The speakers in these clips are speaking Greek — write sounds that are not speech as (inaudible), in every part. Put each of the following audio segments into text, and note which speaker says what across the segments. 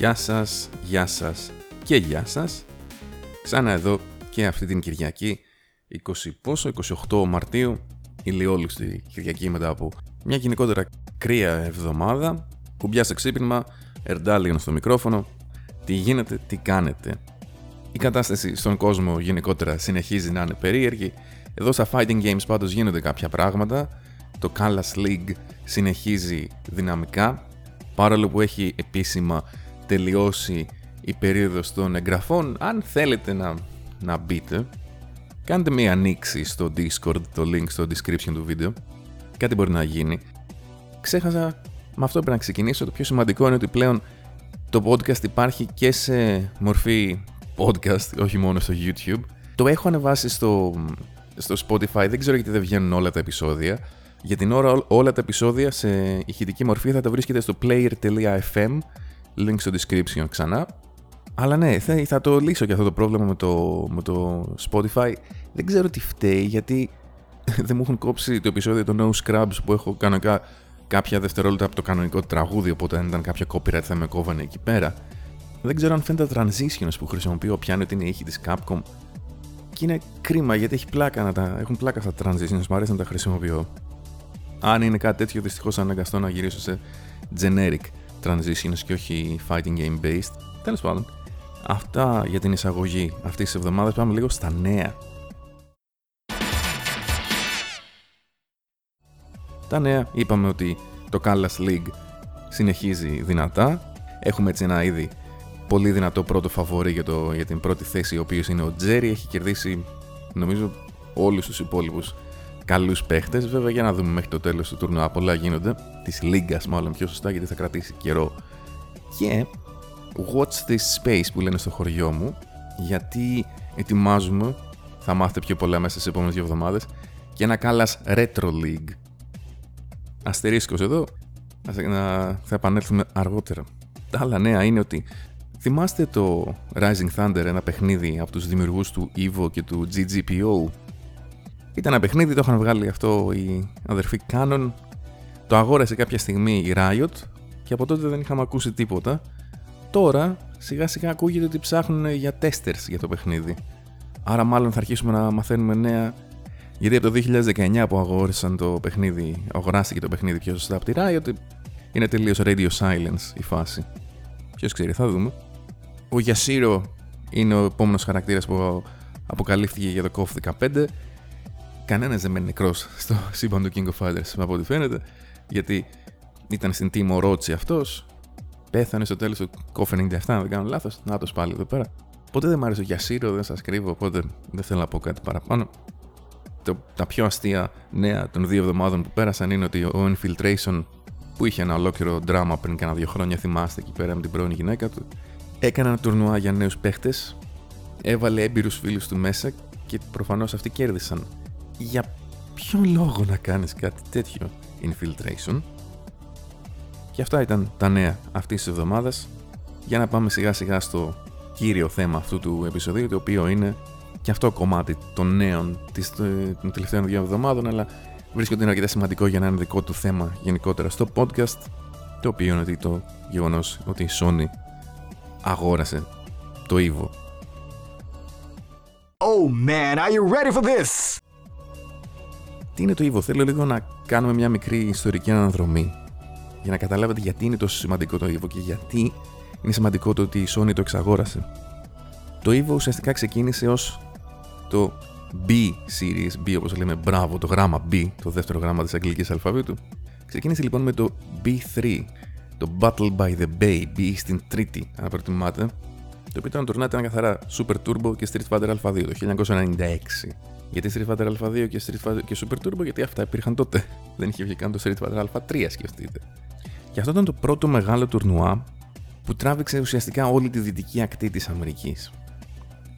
Speaker 1: Γεια σας, γεια σας και γεια σας. Ξανά εδώ και αυτή την Κυριακή, 20 πόσο, 28 Μαρτίου, ηλιόλουστη Κυριακή μετά από μια γενικότερα κρύα εβδομάδα. Κουμπιά σε ξύπνημα, ερντάλιον στο μικρόφωνο. Τι γίνεται, τι κάνετε. Η κατάσταση στον κόσμο γενικότερα συνεχίζει να είναι περίεργη. Εδώ στα Fighting Games πάντως γίνονται κάποια πράγματα. Το Callas League συνεχίζει δυναμικά. Παρόλο που έχει επίσημα τελειώσει η περίοδος των εγγραφών, αν θέλετε να, να μπείτε, κάντε μία ανοίξη στο Discord, το link στο description του βίντεο. Κάτι μπορεί να γίνει. Ξέχασα, με αυτό πρέπει να ξεκινήσω. Το πιο σημαντικό είναι ότι πλέον το podcast υπάρχει και σε μορφή podcast, όχι μόνο στο YouTube. Το έχω ανεβάσει στο, στο Spotify, δεν ξέρω γιατί δεν βγαίνουν όλα τα επεισόδια. Για την ώρα όλα τα επεισόδια σε ηχητική μορφή θα τα βρίσκετε στο player.fm, link στο description ξανά. Αλλά ναι, θα, θα το λύσω και αυτό το πρόβλημα με το, με το Spotify. Δεν ξέρω τι φταίει, γιατί (laughs) δεν μου έχουν κόψει το επεισόδιο των No Scrubs που έχω κανονικά κάποια δευτερόλεπτα από το κανονικό τραγούδι, οπότε αν ήταν κάποια copyright θα με κόβανε εκεί πέρα. Δεν ξέρω αν φαίνεται τα transitions που χρησιμοποιώ πιάνει ότι είναι ήχη της Capcom και είναι κρίμα γιατί έχει πλάκα να τα, έχουν πλάκα αυτά τα transitions, μου αρέσει να τα χρησιμοποιώ. Αν είναι κάτι τέτοιο, δυστυχώς αναγκαστώ να γυρίσω σε generic transitions και όχι fighting game based. Τέλος πάντων, αυτά για την εισαγωγή αυτής της εβδομάδας. Πάμε λίγο στα νέα. Τα νέα είπαμε ότι το Callas League συνεχίζει δυνατά. Έχουμε έτσι ένα ήδη πολύ δυνατό πρώτο φαβορή για, το, για την πρώτη θέση, ο οποίος είναι ο Τζέρι. Έχει κερδίσει, νομίζω, όλους τους υπόλοιπους καλούς παίχτες. Βέβαια, για να δούμε μέχρι το τέλος του τουρνουά. Πολλά γίνονται. Της Λίγκας, μάλλον πιο σωστά, γιατί θα κρατήσει καιρό. Και Watch this space που λένε στο χωριό μου, γιατί ετοιμάζουμε, θα μάθετε πιο πολλά μέσα στις επόμενες δύο εβδομάδες, και ένα κάλα Retro League. Αστερίσκος εδώ, θα επανέλθουμε αργότερα. Τα άλλα νέα είναι ότι θυμάστε το Rising Thunder, ένα παιχνίδι από τους δημιουργούς του EVO και του GGPO ήταν ένα παιχνίδι, το είχαν βγάλει αυτό οι αδερφοί Canon. Το αγόρασε κάποια στιγμή η Riot και από τότε δεν είχαμε ακούσει τίποτα. Τώρα σιγά σιγά ακούγεται ότι ψάχνουν για testers για το παιχνίδι. Άρα μάλλον θα αρχίσουμε να μαθαίνουμε νέα γιατί από το 2019 που αγόρασαν το παιχνίδι, αγοράστηκε το παιχνίδι πιο σωστά από τη Riot, είναι τελείως radio silence η φάση. Ποιος ξέρει, θα δούμε. Ο Yashiro είναι ο επόμενος χαρακτήρας που αποκαλύφθηκε για το KOF 15 κανένας δεν μένει νεκρός στο σύμπαν του King of Fighters, από ό,τι φαίνεται, γιατί ήταν στην Team Orochi αυτός. Πέθανε στο τέλος του Κόφε 97, αν δεν κάνω λάθος. Να το πάλι εδώ πέρα. Ποτέ δεν μ' άρεσε ο Γιασίρο, δεν σας κρύβω, οπότε δεν θέλω να πω κάτι παραπάνω. Το, τα πιο αστεία νέα των δύο εβδομάδων που πέρασαν είναι ότι ο Infiltration, που είχε ένα ολόκληρο δράμα πριν κάνα δύο χρόνια, θυμάστε εκεί πέρα με την πρώην γυναίκα του, έκανε ένα τουρνουά για νέους παίχτες, έβαλε έμπειρους φίλους του μέσα και προφανώς αυτοί κέρδισαν για ποιο λόγο να κάνεις κάτι τέτοιο infiltration; Και αυτά ήταν τα νέα αυτής της εβδομάδας. Για να πάμε σιγά σιγά στο κύριο θέμα αυτού του επεισοδίου, το οποίο είναι και αυτό κομμάτι των νέων της, των τελευταίων δύο εβδομάδων, αλλά βρίσκω ότι είναι αρκετά σημαντικό για να είναι δικό του θέμα γενικότερα στο podcast, το οποίο είναι το γεγονός ότι η Sony αγόρασε το Evo. Oh man, are you ready for this? Τι είναι το Evo, θέλω λίγο να κάνουμε μια μικρή ιστορική αναδρομή για να καταλάβετε γιατί είναι τόσο σημαντικό το Evo και γιατί είναι σημαντικό το ότι η Sony το εξαγόρασε. Το Evo ουσιαστικά ξεκίνησε ως το B series, B όπως λέμε μπράβο, το γράμμα B, το δεύτερο γράμμα της αγγλικής αλφαβήτου. Ξεκίνησε λοιπόν με το B3, το Battle by the Bay, B στην τρίτη, αν προτιμάτε, το οποίο ήταν τουρνά ήταν καθαρά Super Turbo και Street Fighter Alpha 2 το 1996. Γιατί Street Fighter Alpha 2 και, Street Fighter και Super Turbo, γιατί αυτά υπήρχαν τότε. (laughs) Δεν είχε βγει καν το Street Fighter Alpha 3, σκεφτείτε. Και αυτό ήταν το πρώτο μεγάλο τουρνουά που τράβηξε ουσιαστικά όλη τη δυτική ακτή της Αμερικής.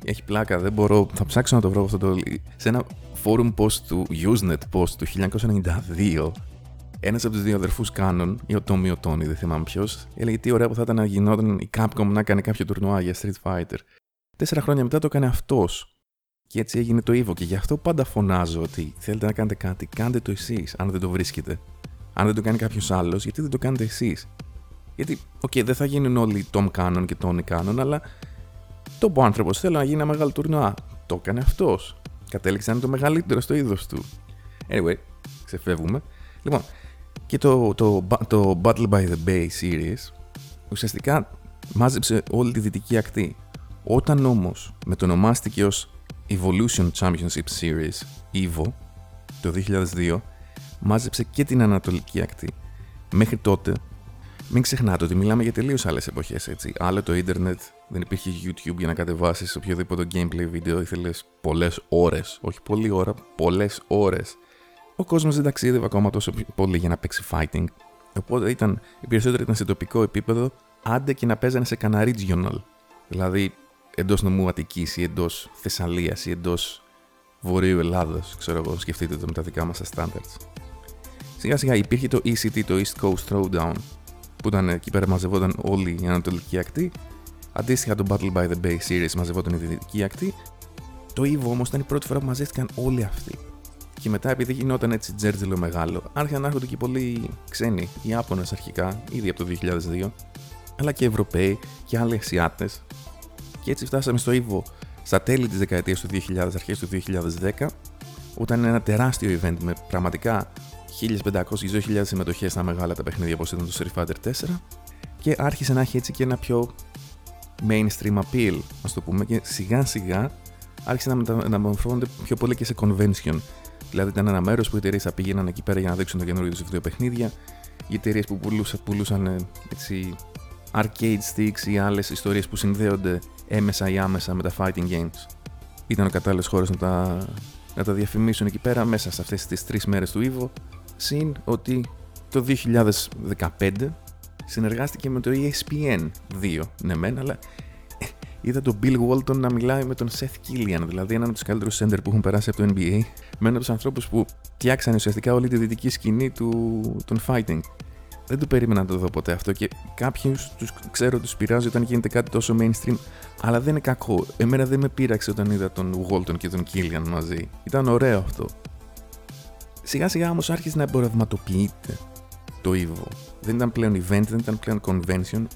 Speaker 1: Έχει πλάκα, δεν μπορώ. Θα ψάξω να το βρω αυτό το. Σε ένα forum post του Usenet Post του 1992, ένας από τους δύο αδερφούς Κάνων, ή ο Τόμι ο Τόνι, δεν θυμάμαι ποιος, έλεγε τι ωραία που θα ήταν να γινόταν η Capcom να κάνει κάποιο τουρνουά για Street Fighter. Τέσσερα χρόνια μετά το έκανε αυτός. Και έτσι έγινε το Evo. Και γι' αυτό πάντα φωνάζω ότι θέλετε να κάνετε κάτι, κάντε το εσείς, αν δεν το βρίσκετε. Αν δεν το κάνει κάποιος άλλος, γιατί δεν το κάνετε εσείς; Γιατί, OK, okay, δεν θα γίνουν όλοι Tom Cannon και Tony Cannon, αλλά το ο άνθρωπος θέλει να γίνει ένα μεγάλο τουρνουά. Το έκανε αυτός. Κατέληξε να είναι το μεγαλύτερο στο είδος του. Anyway, ξεφεύγουμε. Λοιπόν, και το, το, το, Battle by the Bay series ουσιαστικά μάζεψε όλη τη δυτική ακτή. Όταν όμως μετονομάστηκε ως Evolution Championship Series, EVO, το 2002, μάζεψε και την Ανατολική ακτή. Μέχρι τότε, μην ξεχνάτε ότι μιλάμε για τελείως άλλες εποχές, έτσι. Άλλο το ίντερνετ, δεν υπήρχε YouTube για να κατεβάσεις οποιοδήποτε gameplay βίντεο, ήθελες πολλές ώρες. Όχι πολλή ώρα, πολλές ώρες. Ο κόσμος δεν ταξίδευε ακόμα τόσο πολύ για να παίξει fighting. Οπότε ήταν, οι περισσότεροι ήταν σε τοπικό επίπεδο, άντε και να παίζανε σε κανένα regional. Δηλαδή εντός νομού Αττική ή εντός Θεσσαλίας ή εντός Βορείου Ελλάδο. Ξέρω εγώ, σκεφτείτε το με τα δικά μας standards. Σιγά σιγά υπήρχε το ECT, το East Coast Throwdown, που ήταν εκεί πέρα μαζευόταν όλη η Ανατολική Ακτή. Αντίστοιχα το Battle by the Bay Series μαζευόταν η Δυτική Ακτή. Το EVO όμως ήταν η πρώτη φορά που μαζεύτηκαν όλοι αυτοί. Και μετά, επειδή γινόταν έτσι τζέρτζελο μεγάλο, άρχισαν να έρχονται και πολλοί ξένοι, οι Ιάπωνες αρχικά, ήδη από το 2002, αλλά και Ευρωπαίοι και άλλοι Ασιάτες. Και έτσι φτάσαμε στο EVO στα τέλη της δεκαετίας του 2000, αρχές του 2010, όταν είναι ένα τεράστιο event με πραγματικά 1500-2000 συμμετοχές στα μεγάλα τα παιχνίδια όπως ήταν το Street Fighter 4 και άρχισε να έχει έτσι και ένα πιο mainstream appeal, ας το πούμε, και σιγά σιγά άρχισε να, να μορφώνονται πιο πολύ και σε convention. Δηλαδή ήταν ένα μέρος που οι εταιρείες θα πήγαιναν εκεί πέρα για να δείξουν το καινούργιο τους παιχνίδια, οι εταιρείες που πουλούσαν, πουλούσαν ε, έτσι, arcade sticks ή άλλες ιστορίες που συνδέονται έμεσα ή άμεσα με τα fighting games. Ήταν ο κατάλληλος χώρος να τα, να τα διαφημίσουν εκεί πέρα μέσα σε αυτές τις τρεις μέρες του Evo Συν ότι το 2015 συνεργάστηκε με το ESPN 2, ναι μεν, αλλά ε, είδα τον Bill Walton να μιλάει με τον Seth Killian, δηλαδή έναν από τους καλύτερους center που έχουν περάσει από το NBA, με έναν από τους ανθρώπους που φτιάξαν ουσιαστικά όλη τη δυτική σκηνή του, των fighting. Δεν το περίμενα να το δω ποτέ αυτό και κάποιους τους ξέρω τους πειράζει όταν γίνεται κάτι τόσο mainstream, αλλά δεν είναι κακό. Εμένα δεν με πείραξε όταν είδα τον Walton και τον Killian μαζί. Ήταν ωραίο αυτό. Σιγά σιγά όμως άρχισε να εμπορευματοποιείται το Evo. Δεν ήταν πλέον event, δεν ήταν πλέον convention.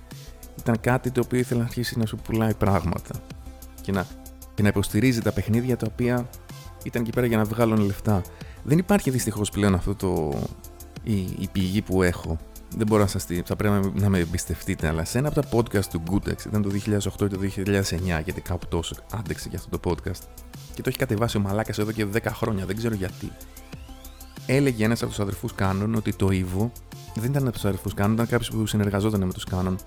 Speaker 1: Ήταν κάτι το οποίο ήθελε να αρχίσει να σου πουλάει πράγματα. Και να, και να υποστηρίζει τα παιχνίδια τα οποία ήταν εκεί πέρα για να βγάλουν λεφτά. Δεν υπάρχει δυστυχώς πλέον αυτό το. Η, η πηγή που έχω. Δεν μπορώ να σας τη. Θα πρέπει να με εμπιστευτείτε, αλλά σε ένα από τα podcast του Goodex, ήταν το 2008 ή το 2009, γιατί κάπου τόσο άντεξε και αυτό το podcast. Και το έχει κατεβάσει ο Μαλάκας εδώ και 10 χρόνια, δεν ξέρω γιατί έλεγε ένας από τους αδερφούς Κάνων ότι το Evo δεν ήταν από τους αδερφούς Κάνων, ήταν κάποιος που συνεργαζόταν με τους Κάνων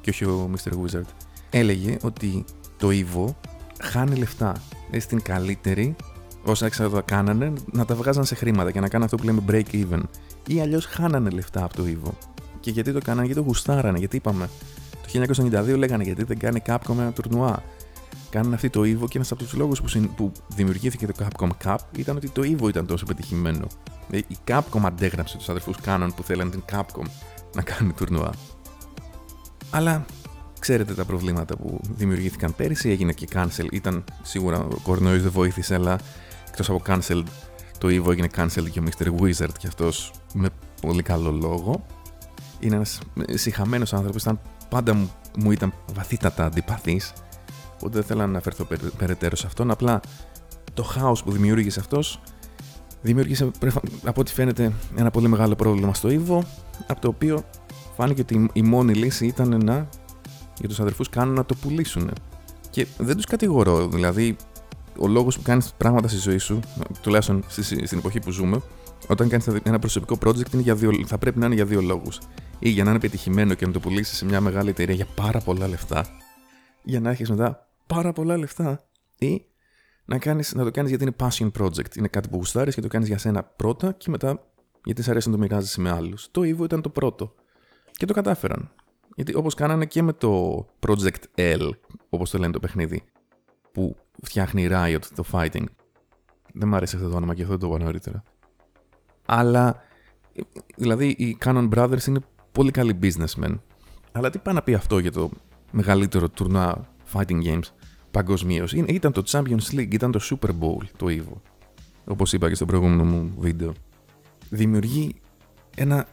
Speaker 1: και όχι ο Mr. Wizard. Έλεγε ότι το Evo χάνει λεφτά. Είναι στην καλύτερη, όσα έξω κάνανε, να τα βγάζαν σε χρήματα και να κάνουν αυτό που λέμε break even. Ή αλλιώς χάνανε λεφτά από το Evo. Και γιατί το κάνανε, γιατί το γουστάρανε, γιατί είπαμε. Το 1992 λέγανε γιατί δεν κάνει Capcom ένα τουρνουά. Κάνανε αυτή το Evo και ένας από τους λόγους που, που δημιουργήθηκε το Capcom Cup ήταν ότι το Evo ήταν τόσο πετυχημένο. Ε, η Capcom αντέγραψε τους αδερφούς Canon που θέλαν την Capcom να κάνει τουρνουά. Αλλά ξέρετε τα προβλήματα που δημιουργήθηκαν πέρυσι, έγινε και cancel. Ήταν σίγουρα ο κορονοϊός δεν βοήθησε, αλλά εκτός από cancel το Evo έγινε cancel και ο Mr. Wizard και αυτός με πολύ καλό λόγο. Είναι ένας συχαμένος άνθρωπος, ήταν, πάντα μου, μου ήταν βαθύτατα αντιπαθής. Οπότε δεν θέλω να αναφερθώ περαιτέρω σε αυτόν. Απλά το χάος που δημιούργησε αυτός δημιούργησε από ό,τι φαίνεται ένα πολύ μεγάλο πρόβλημα στο Evo, από το οποίο φάνηκε ότι η μόνη λύση ήταν να για τους αδερφούς κάνουν να το πουλήσουν. Και δεν τους κατηγορώ, δηλαδή ο λόγος που κάνεις πράγματα στη ζωή σου, τουλάχιστον στην εποχή που ζούμε, όταν κάνεις ένα προσωπικό project είναι για δύο, θα πρέπει να είναι για δύο λόγους. Ή για να είναι πετυχημένο και να το πουλήσεις σε μια μεγάλη εταιρεία για πάρα πολλά λεφτά, για να έχεις μετά πάρα πολλά λεφτά, ή να, κάνεις, να το κάνεις γιατί είναι passion project. Είναι κάτι που γουστάρεις και το κάνεις για σένα πρώτα και μετά γιατί σε αρέσει να το μοιράζεσαι με άλλους. Το Evo ήταν το πρώτο. Και το κατάφεραν. Γιατί όπως κάνανε και με το Project L, όπως το λένε το παιχνίδι, που φτιάχνει Riot το fighting. Δεν μου άρεσε αυτό το όνομα και αυτό το είπα νωρίτερα. Αλλά, δηλαδή, οι Canon Brothers είναι πολύ καλοί businessmen. Αλλά τι πάει να πει αυτό για το μεγαλύτερο τουρνά fighting games παγκοσμίως; Ήταν το Champions League, ήταν το Super Bowl το Evo. Όπως είπα και στο προηγούμενο μου βίντεο. Δημιουργεί ένα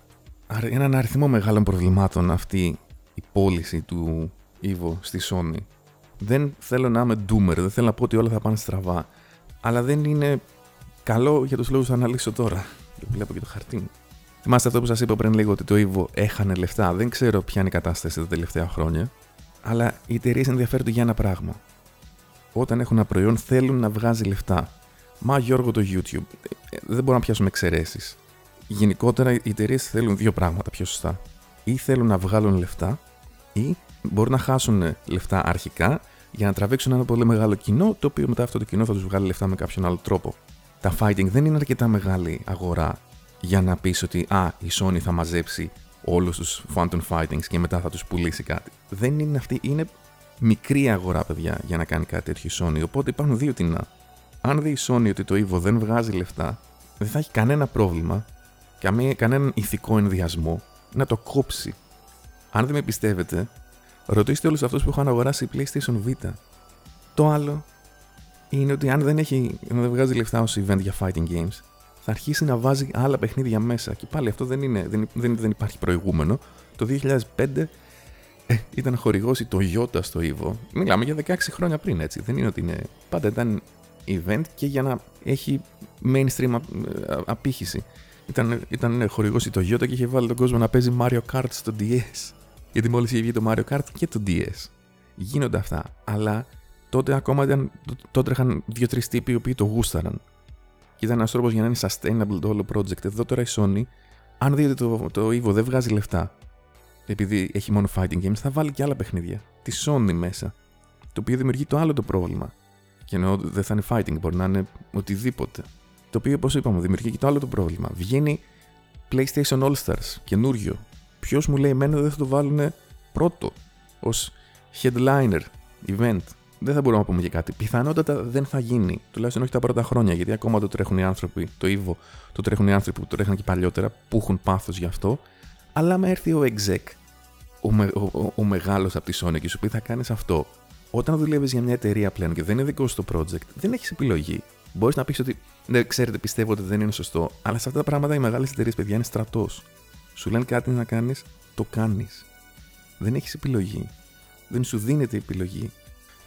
Speaker 1: έναν αριθμό μεγάλων προβλημάτων αυτή η πώληση του Evo στη Sony. Δεν θέλω να είμαι doomer, δεν θέλω να πω ότι όλα θα πάνε στραβά. Αλλά δεν είναι καλό για τους λόγους που θα αναλύσω τώρα. Δεν βλέπω και το χαρτί μου. Θυμάστε αυτό που σας είπα πριν λίγο ότι το Evo έχανε λεφτά. Δεν ξέρω ποια είναι η κατάσταση τα τελευταία χρόνια. Αλλά οι εταιρείες ενδιαφέρονται για ένα πράγμα. Όταν έχουν ένα προϊόν θέλουν να βγάζει λεφτά. Μα Γιώργο το YouTube. Ε, δεν μπορούμε να πιάσουμε εξαιρέσεις. Γενικότερα οι εταιρείες θέλουν δύο πράγματα πιο σωστά. Ή θέλουν να βγάλουν λεφτά, ή μπορούν να χάσουν λεφτά αρχικά για να τραβήξουν ένα πολύ μεγάλο κοινό, το οποίο μετά αυτό το κοινό θα τους βγάλει λεφτά με κάποιον άλλο τρόπο. Τα fighting δεν είναι αρκετά μεγάλη αγορά για να πεις ότι α, η Sony θα μαζέψει όλους τους Phantom Fightings και μετά θα τους πουλήσει κάτι. Δεν είναι αυτή, είναι μικρή αγορά, παιδιά, για να κάνει κάτι τέτοιο η Sony. Οπότε υπάρχουν δύο τεινά. Αν δει η Sony ότι το Evo δεν βγάζει λεφτά, δεν θα έχει κανένα πρόβλημα, καμία, κανέναν ηθικό ενδιασμό να το κόψει. Αν δεν με πιστεύετε, ρωτήστε όλους αυτούς που έχουν αγοράσει PlayStation Vita. Το άλλο είναι ότι αν δεν, έχει, δεν βγάζει λεφτά ω event για fighting games, θα αρχίσει να βάζει άλλα παιχνίδια μέσα. Και πάλι αυτό δεν, είναι, δεν, δεν, δεν υπάρχει προηγούμενο. Το 2005 ε, ήταν χορηγός η Toyota στο Evo. Μιλάμε για 16 χρόνια πριν, έτσι. Δεν είναι ότι είναι. Πάντα ήταν event και για να έχει mainstream απήχηση. Ήταν, ήταν χορηγός η Toyota και είχε βάλει τον κόσμο να παίζει Mario Kart στο DS. Γιατί μόλις είχε βγει το Mario Kart και το DS. Γίνονται αυτά. Αλλά τότε ακόμα ήταν, τότε είχαν δύο-τρεις τύποι οι οποίοι το γούσταραν. Και ήταν ένας τρόπος για να είναι sustainable το όλο project. Εδώ τώρα η Sony, αν δείτε το, το Evo δεν βγάζει λεφτά, επειδή έχει μόνο fighting games, θα βάλει και άλλα παιχνίδια. Τη Sony μέσα. Το οποίο δημιουργεί το άλλο το πρόβλημα. Και εννοώ δεν θα είναι fighting, μπορεί να είναι οτιδήποτε. Το οποίο, όπως είπαμε, δημιουργεί και το άλλο το πρόβλημα. Βγαίνει PlayStation All Stars, καινούριο. Ποιος μου λέει, εμένα δεν θα το βάλουν πρώτο ως headliner event δεν θα μπορούμε να πούμε και κάτι. Πιθανότατα δεν θα γίνει. Τουλάχιστον όχι τα πρώτα χρόνια, γιατί ακόμα το τρέχουν οι άνθρωποι, το Evo, το τρέχουν οι άνθρωποι που το τρέχαν και παλιότερα, που έχουν πάθος γι' αυτό. Αλλά με έρθει ο exec, ο, με, ο, ο, ο μεγάλος από τη Sony και σου πει θα κάνεις αυτό. Όταν δουλεύεις για μια εταιρεία πλέον και δεν είναι δικό σου το project, δεν έχεις επιλογή. Μπορείς να πεις ότι ναι, ξέρετε, πιστεύω ότι δεν είναι σωστό, αλλά σε αυτά τα πράγματα οι μεγάλες εταιρείες, παιδιά, είναι στρατός. Σου λένε κάτι να κάνεις, το κάνεις. Δεν έχεις επιλογή. Δεν σου δίνεται επιλογή.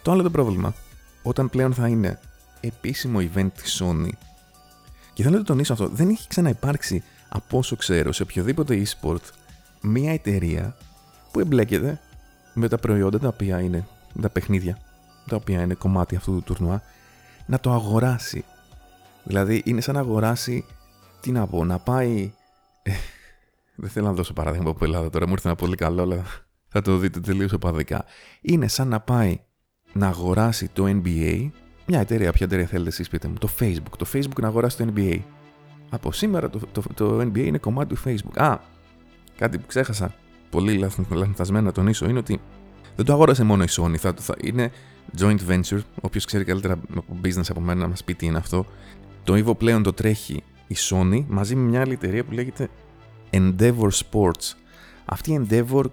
Speaker 1: Το άλλο το πρόβλημα, όταν πλέον θα είναι επίσημο event της Sony, και θέλω να το τονίσω αυτό, δεν έχει ξαναυπάρξει από όσο ξέρω σε οποιοδήποτε e-sport μια εταιρεία που εμπλέκεται με τα προϊόντα τα οποία είναι, τα παιχνίδια τα οποία είναι κομμάτι αυτού του τουρνουά, να το αγοράσει. Δηλαδή είναι σαν να αγοράσει, τι να πω, να πάει... Ε, δεν θέλω να δώσω παράδειγμα από Ελλάδα τώρα, μου ήρθε ένα πολύ καλό, αλλά θα το δείτε τελείως οπαδικά. Είναι σαν να πάει να αγοράσει το NBA, μια εταιρεία, ποια εταιρεία θέλετε εσείς πείτε μου, το Facebook, το Facebook να αγοράσει το NBA. Από σήμερα το, το, το NBA είναι κομμάτι του Facebook. Α, κάτι που ξέχασα, πολύ λανθασμένα να τονίσω, είναι ότι δεν το αγόρασε μόνο η Sony, θα, θα είναι joint venture, όποιος ξέρει καλύτερα από business από μένα να μας πει τι είναι αυτό. Το Evo πλέον το τρέχει η Sony μαζί με μια άλλη εταιρεία που λέγεται Endeavor Sports. Αυτή η Endeavor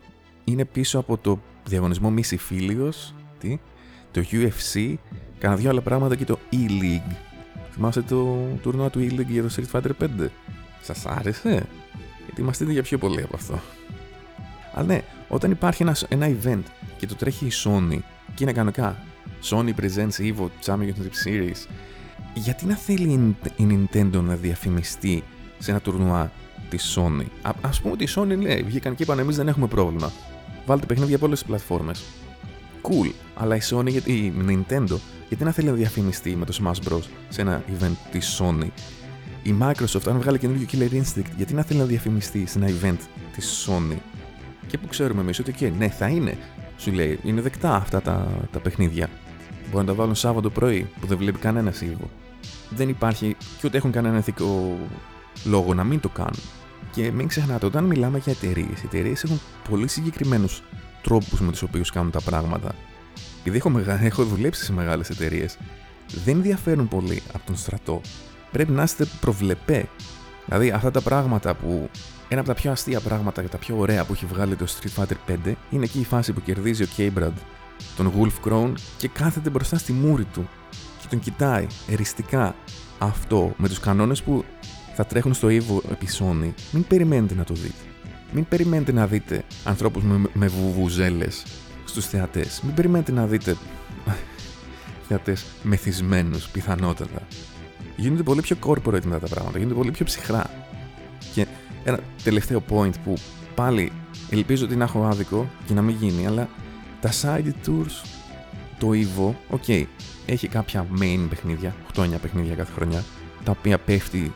Speaker 1: είναι πίσω από το διαγωνισμό Μίση Φίλιος, τι, το UFC, κάνα δύο άλλα πράγματα και το E-League. Θυμάστε το τουρνουά του E-League για το Street Fighter 5. Σας άρεσε; Ετοιμαστείτε για πιο πολύ από αυτό. Αλλά ναι, όταν υπάρχει ένας, ένα event και το τρέχει η Sony και είναι κανονικά Sony Presents Evo Championship Series, γιατί να θέλει η Nintendo να διαφημιστεί σε ένα τουρνουά τη Sony. Α πούμε ότι η Sony λέει, βγήκαν και είπαν εμείς δεν έχουμε πρόβλημα. Βάλτε παιχνίδια από όλες τις πλατφόρμες cool. Αλλά η Sony, η Nintendo, γιατί να θέλει να διαφημιστεί με το Smash Bros. σε ένα event της Sony; Η Microsoft, αν βγάλει καινούργιο Killer Instinct, γιατί να θέλει να διαφημιστεί σε ένα event της Sony; Και που ξέρουμε εμείς ότι, okay, ναι, θα είναι. Σου λέει, είναι δεκτά αυτά τα, τα παιχνίδια. Μπορεί να τα βάλουν Σάββατο πρωί, που δεν βλέπει κανένα σίγουρο. Δεν υπάρχει και ούτε έχουν κανένα ηθικό λόγο να μην το κάνουν. Και μην ξεχνάτε, όταν μιλάμε για εταιρείες, οι εταιρείες έχουν πολύ συγκεκριμένους τρόπους με τους οποίους κάνουν τα πράγματα. Επειδή έχω, μεγα... (laughs) έχω δουλέψει σε μεγάλες εταιρείες, δεν διαφέρουν πολύ από τον στρατό. Πρέπει να είστε προβλεπέ. Δηλαδή, αυτά τα πράγματα που. Ένα από τα πιο αστεία πράγματα και τα πιο ωραία που έχει βγάλει το Street Fighter 5 είναι εκεί η φάση που κερδίζει ο K-Brad τον Wolf Crown και κάθεται μπροστά στη μούρη του και τον κοιτάει εριστικά. Αυτό με τους κανόνες που θα τρέχουν στο Evo επί Sony, μην περιμένετε να το δείτε. μην περιμένετε να δείτε ανθρώπους με, με βουβουζέλες στους θεατές. Μην περιμένετε να δείτε (laughs) θεατές μεθυσμένους πιθανότατα. Γίνονται πολύ πιο corporate μετά τα πράγματα, γίνονται πολύ πιο ψυχρά. Και ένα τελευταίο point που πάλι ελπίζω ότι να έχω άδικο και να μην γίνει, αλλά τα side tours, το Evo, ok, έχει κάποια main παιχνίδια, 8-9 παιχνίδια κάθε χρονιά, τα οποία πέφτει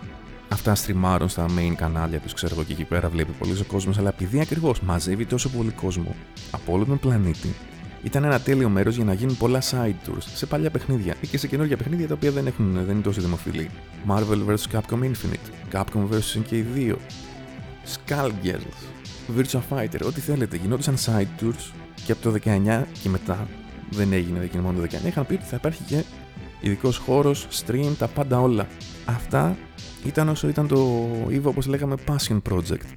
Speaker 1: αυτά στριμάρουν στα main κανάλια τους, ξέρω εγώ και εκεί πέρα βλέπει πολύ ο κόσμος, αλλά επειδή ακριβώς μαζεύει τόσο πολύ κόσμο από όλο τον πλανήτη, ήταν ένα τέλειο μέρος για να γίνουν πολλά side tours σε παλιά παιχνίδια ή και σε καινούργια παιχνίδια τα οποία δεν, έχουν, δεν είναι τόσο δημοφιλή. Marvel vs. Capcom Infinite, Capcom vs. MK2, Skullgirls, Virtua Fighter, ό,τι θέλετε. Γινόντουσαν side tours και από το 19 και μετά δεν έγινε, δεν μόνο το 19. Είχαν πει ότι θα υπάρχει και ειδικός χώρος, stream, τα πάντα όλα. Αυτά ήταν όσο ήταν το EVO, όπως λέγαμε, passion project.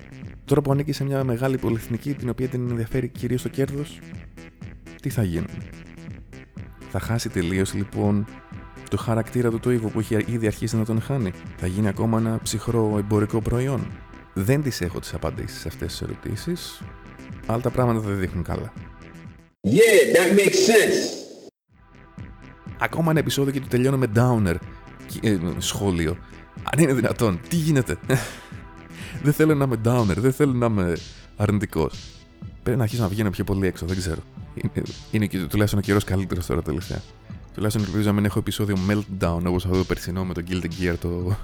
Speaker 1: Τώρα που ανήκει σε μια μεγάλη πολυεθνική την οποία την ενδιαφέρει κυρίως το κέρδος, τι θα γίνει; Θα χάσει τελείως λοιπόν το χαρακτήρα του το EVO που έχει ήδη αρχίσει να τον χάνει; Θα γίνει ακόμα ένα ψυχρό εμπορικό προϊόν; Δεν τις έχω τις απαντήσεις σε αυτές τις ερωτήσεις, αλλά τα πράγματα δεν δείχνουν καλά. Yeah, that makes sense. Ακόμα ένα επεισόδιο και το τελειώνω με downer ε, σχόλιο. Αν είναι δυνατόν, τι γίνεται; δεν θέλω να είμαι downer, δεν θέλω να είμαι αρνητικός. Πρέπει να αρχίσω να βγαίνω πιο πολύ έξω, δεν ξέρω. Είναι, είναι και τουλάχιστον ο καιρός καλύτερος τώρα τελευταία. Τουλάχιστον ελπίζω να μην έχω επεισόδιο meltdown όπως αυτό το περσινό με το Guilty Gear, το,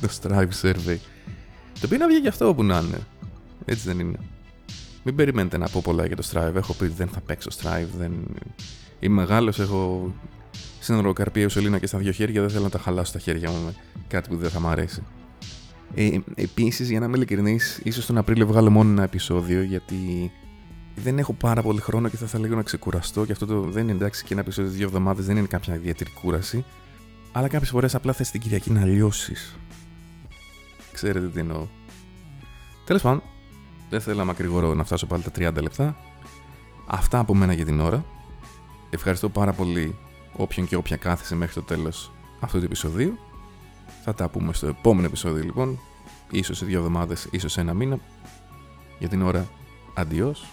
Speaker 1: το Strive Survey. Το οποίο να βγει και αυτό όπου να είναι. Έτσι δεν είναι. Μην περιμένετε να πω πολλά για το Strive. Έχω πει δεν θα παίξω Strive. Δεν... Είμαι μεγάλος, έχω καρπία ουσελίνα και στα δύο χέρια. Δεν θέλω να τα χαλάσω τα χέρια μου με κάτι που δεν θα μου αρέσει. Ε, Επίσης, για να είμαι ειλικρινής, ίσως τον Απρίλιο βγάλω μόνο ένα επεισόδιο γιατί δεν έχω πάρα πολύ χρόνο και θα ήθελα λίγο να ξεκουραστώ. Και αυτό το, δεν είναι εντάξει και ένα επεισόδιο δύο εβδομάδες δεν είναι κάποια ιδιαίτερη κούραση. Αλλά κάποιες φορές απλά θες την Κυριακή να λιώσεις. Ξέρετε τι εννοώ. Τέλος πάντων, δεν θέλω να μακρηγορώ να φτάσω πάλι τα 30 λεπτά. Αυτά από μένα για την ώρα. Ευχαριστώ πάρα πολύ όποιον και όποια κάθεσε μέχρι το τέλος αυτού του επεισοδίου. Θα τα πούμε στο επόμενο επεισόδιο λοιπόν. Ίσως σε δύο εβδομάδες, ίσως σε ένα μήνα. Για την ώρα, αντιός